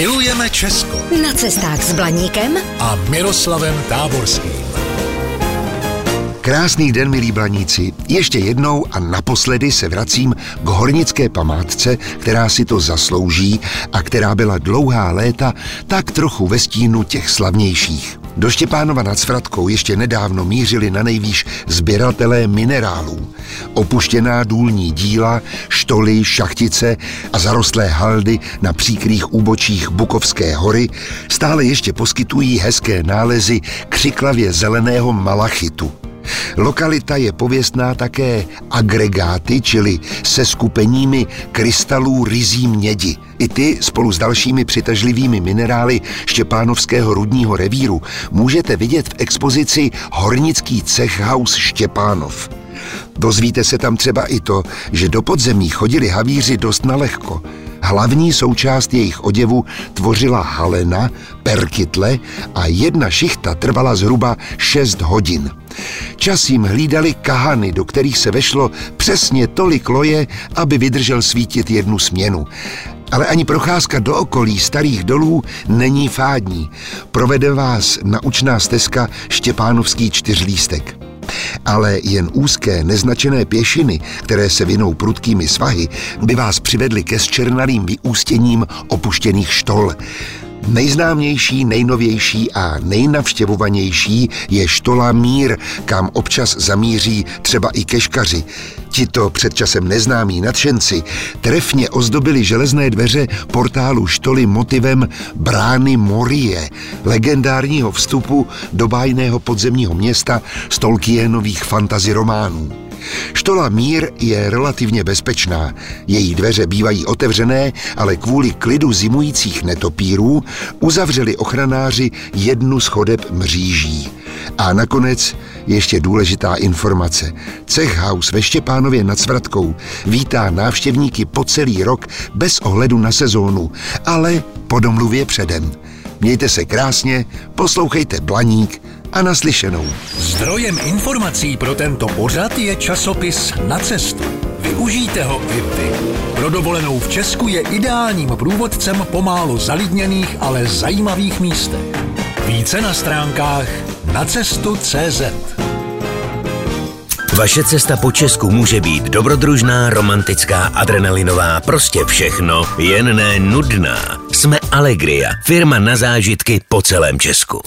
Milujeme Česko Na cestách s Blaníkem a Miroslavem Táborským. Krásný den, milí blaníci. Ještě jednou a naposledy se vracím k hornické památce, která si to zaslouží a která byla dlouhá léta tak trochu ve stínu těch slavnějších. Do Štěpánova nad Svratkou ještě nedávno mířili na nejvýš sběratelé minerálů. Opuštěná důlní díla, štoly, šachtice a zarostlé haldy na příkrých úbočích Bukovské hory stále ještě poskytují hezké nálezy křiklavě zeleného malachitu. Lokalita je pověstná také agregáty, čili se skupeními krystalů rizí mědi. I ty spolu s dalšími přitažlivými minerály Štěpánovského rudního revíru můžete vidět v expozici Hornický cech House Štěpánov. Dozvíte se tam třeba i to, že do podzemí chodili havíři dost nalehko. Hlavní součást jejich oděvu tvořila halena, perkytle a jedna šichta trvala zhruba 6 hodin. Čas jim hlídali kahany, do kterých se vešlo přesně tolik loje, aby vydržel svítit jednu směnu. Ale ani procházka do okolí starých dolů není fádní. Provede vás naučná stezka Štěpánovský čtyřlístek ale jen úzké, neznačené pěšiny, které se vinou prudkými svahy, by vás přivedly ke zčernalým vyústěním opuštěných štol. Nejznámější, nejnovější a nejnavštěvovanější je štola Mír, kam občas zamíří třeba i keškaři. Tito před časem neznámí nadšenci trefně ozdobili železné dveře portálu štoly motivem brány Morie, legendárního vstupu do bájného podzemního města z Tolkienových fantazy románů. Štola Mír je relativně bezpečná. Její dveře bývají otevřené, ale kvůli klidu zimujících netopírů uzavřeli ochranáři jednu z chodeb mříží. A nakonec ještě důležitá informace. Cech House ve Štěpánově nad Svratkou vítá návštěvníky po celý rok bez ohledu na sezónu, ale po domluvě předem. Mějte se krásně, poslouchejte Blaník a naslyšenou. Zdrojem informací pro tento pořad je časopis Na cestu. Využijte ho i vy. Pro dovolenou v Česku je ideálním průvodcem po málo zalidněných, ale zajímavých místech. Více na stránkách na cestu CZ. Vaše cesta po Česku může být dobrodružná, romantická, adrenalinová, prostě všechno, jen ne nudná. Jsme Allegria, firma na zážitky po celém Česku.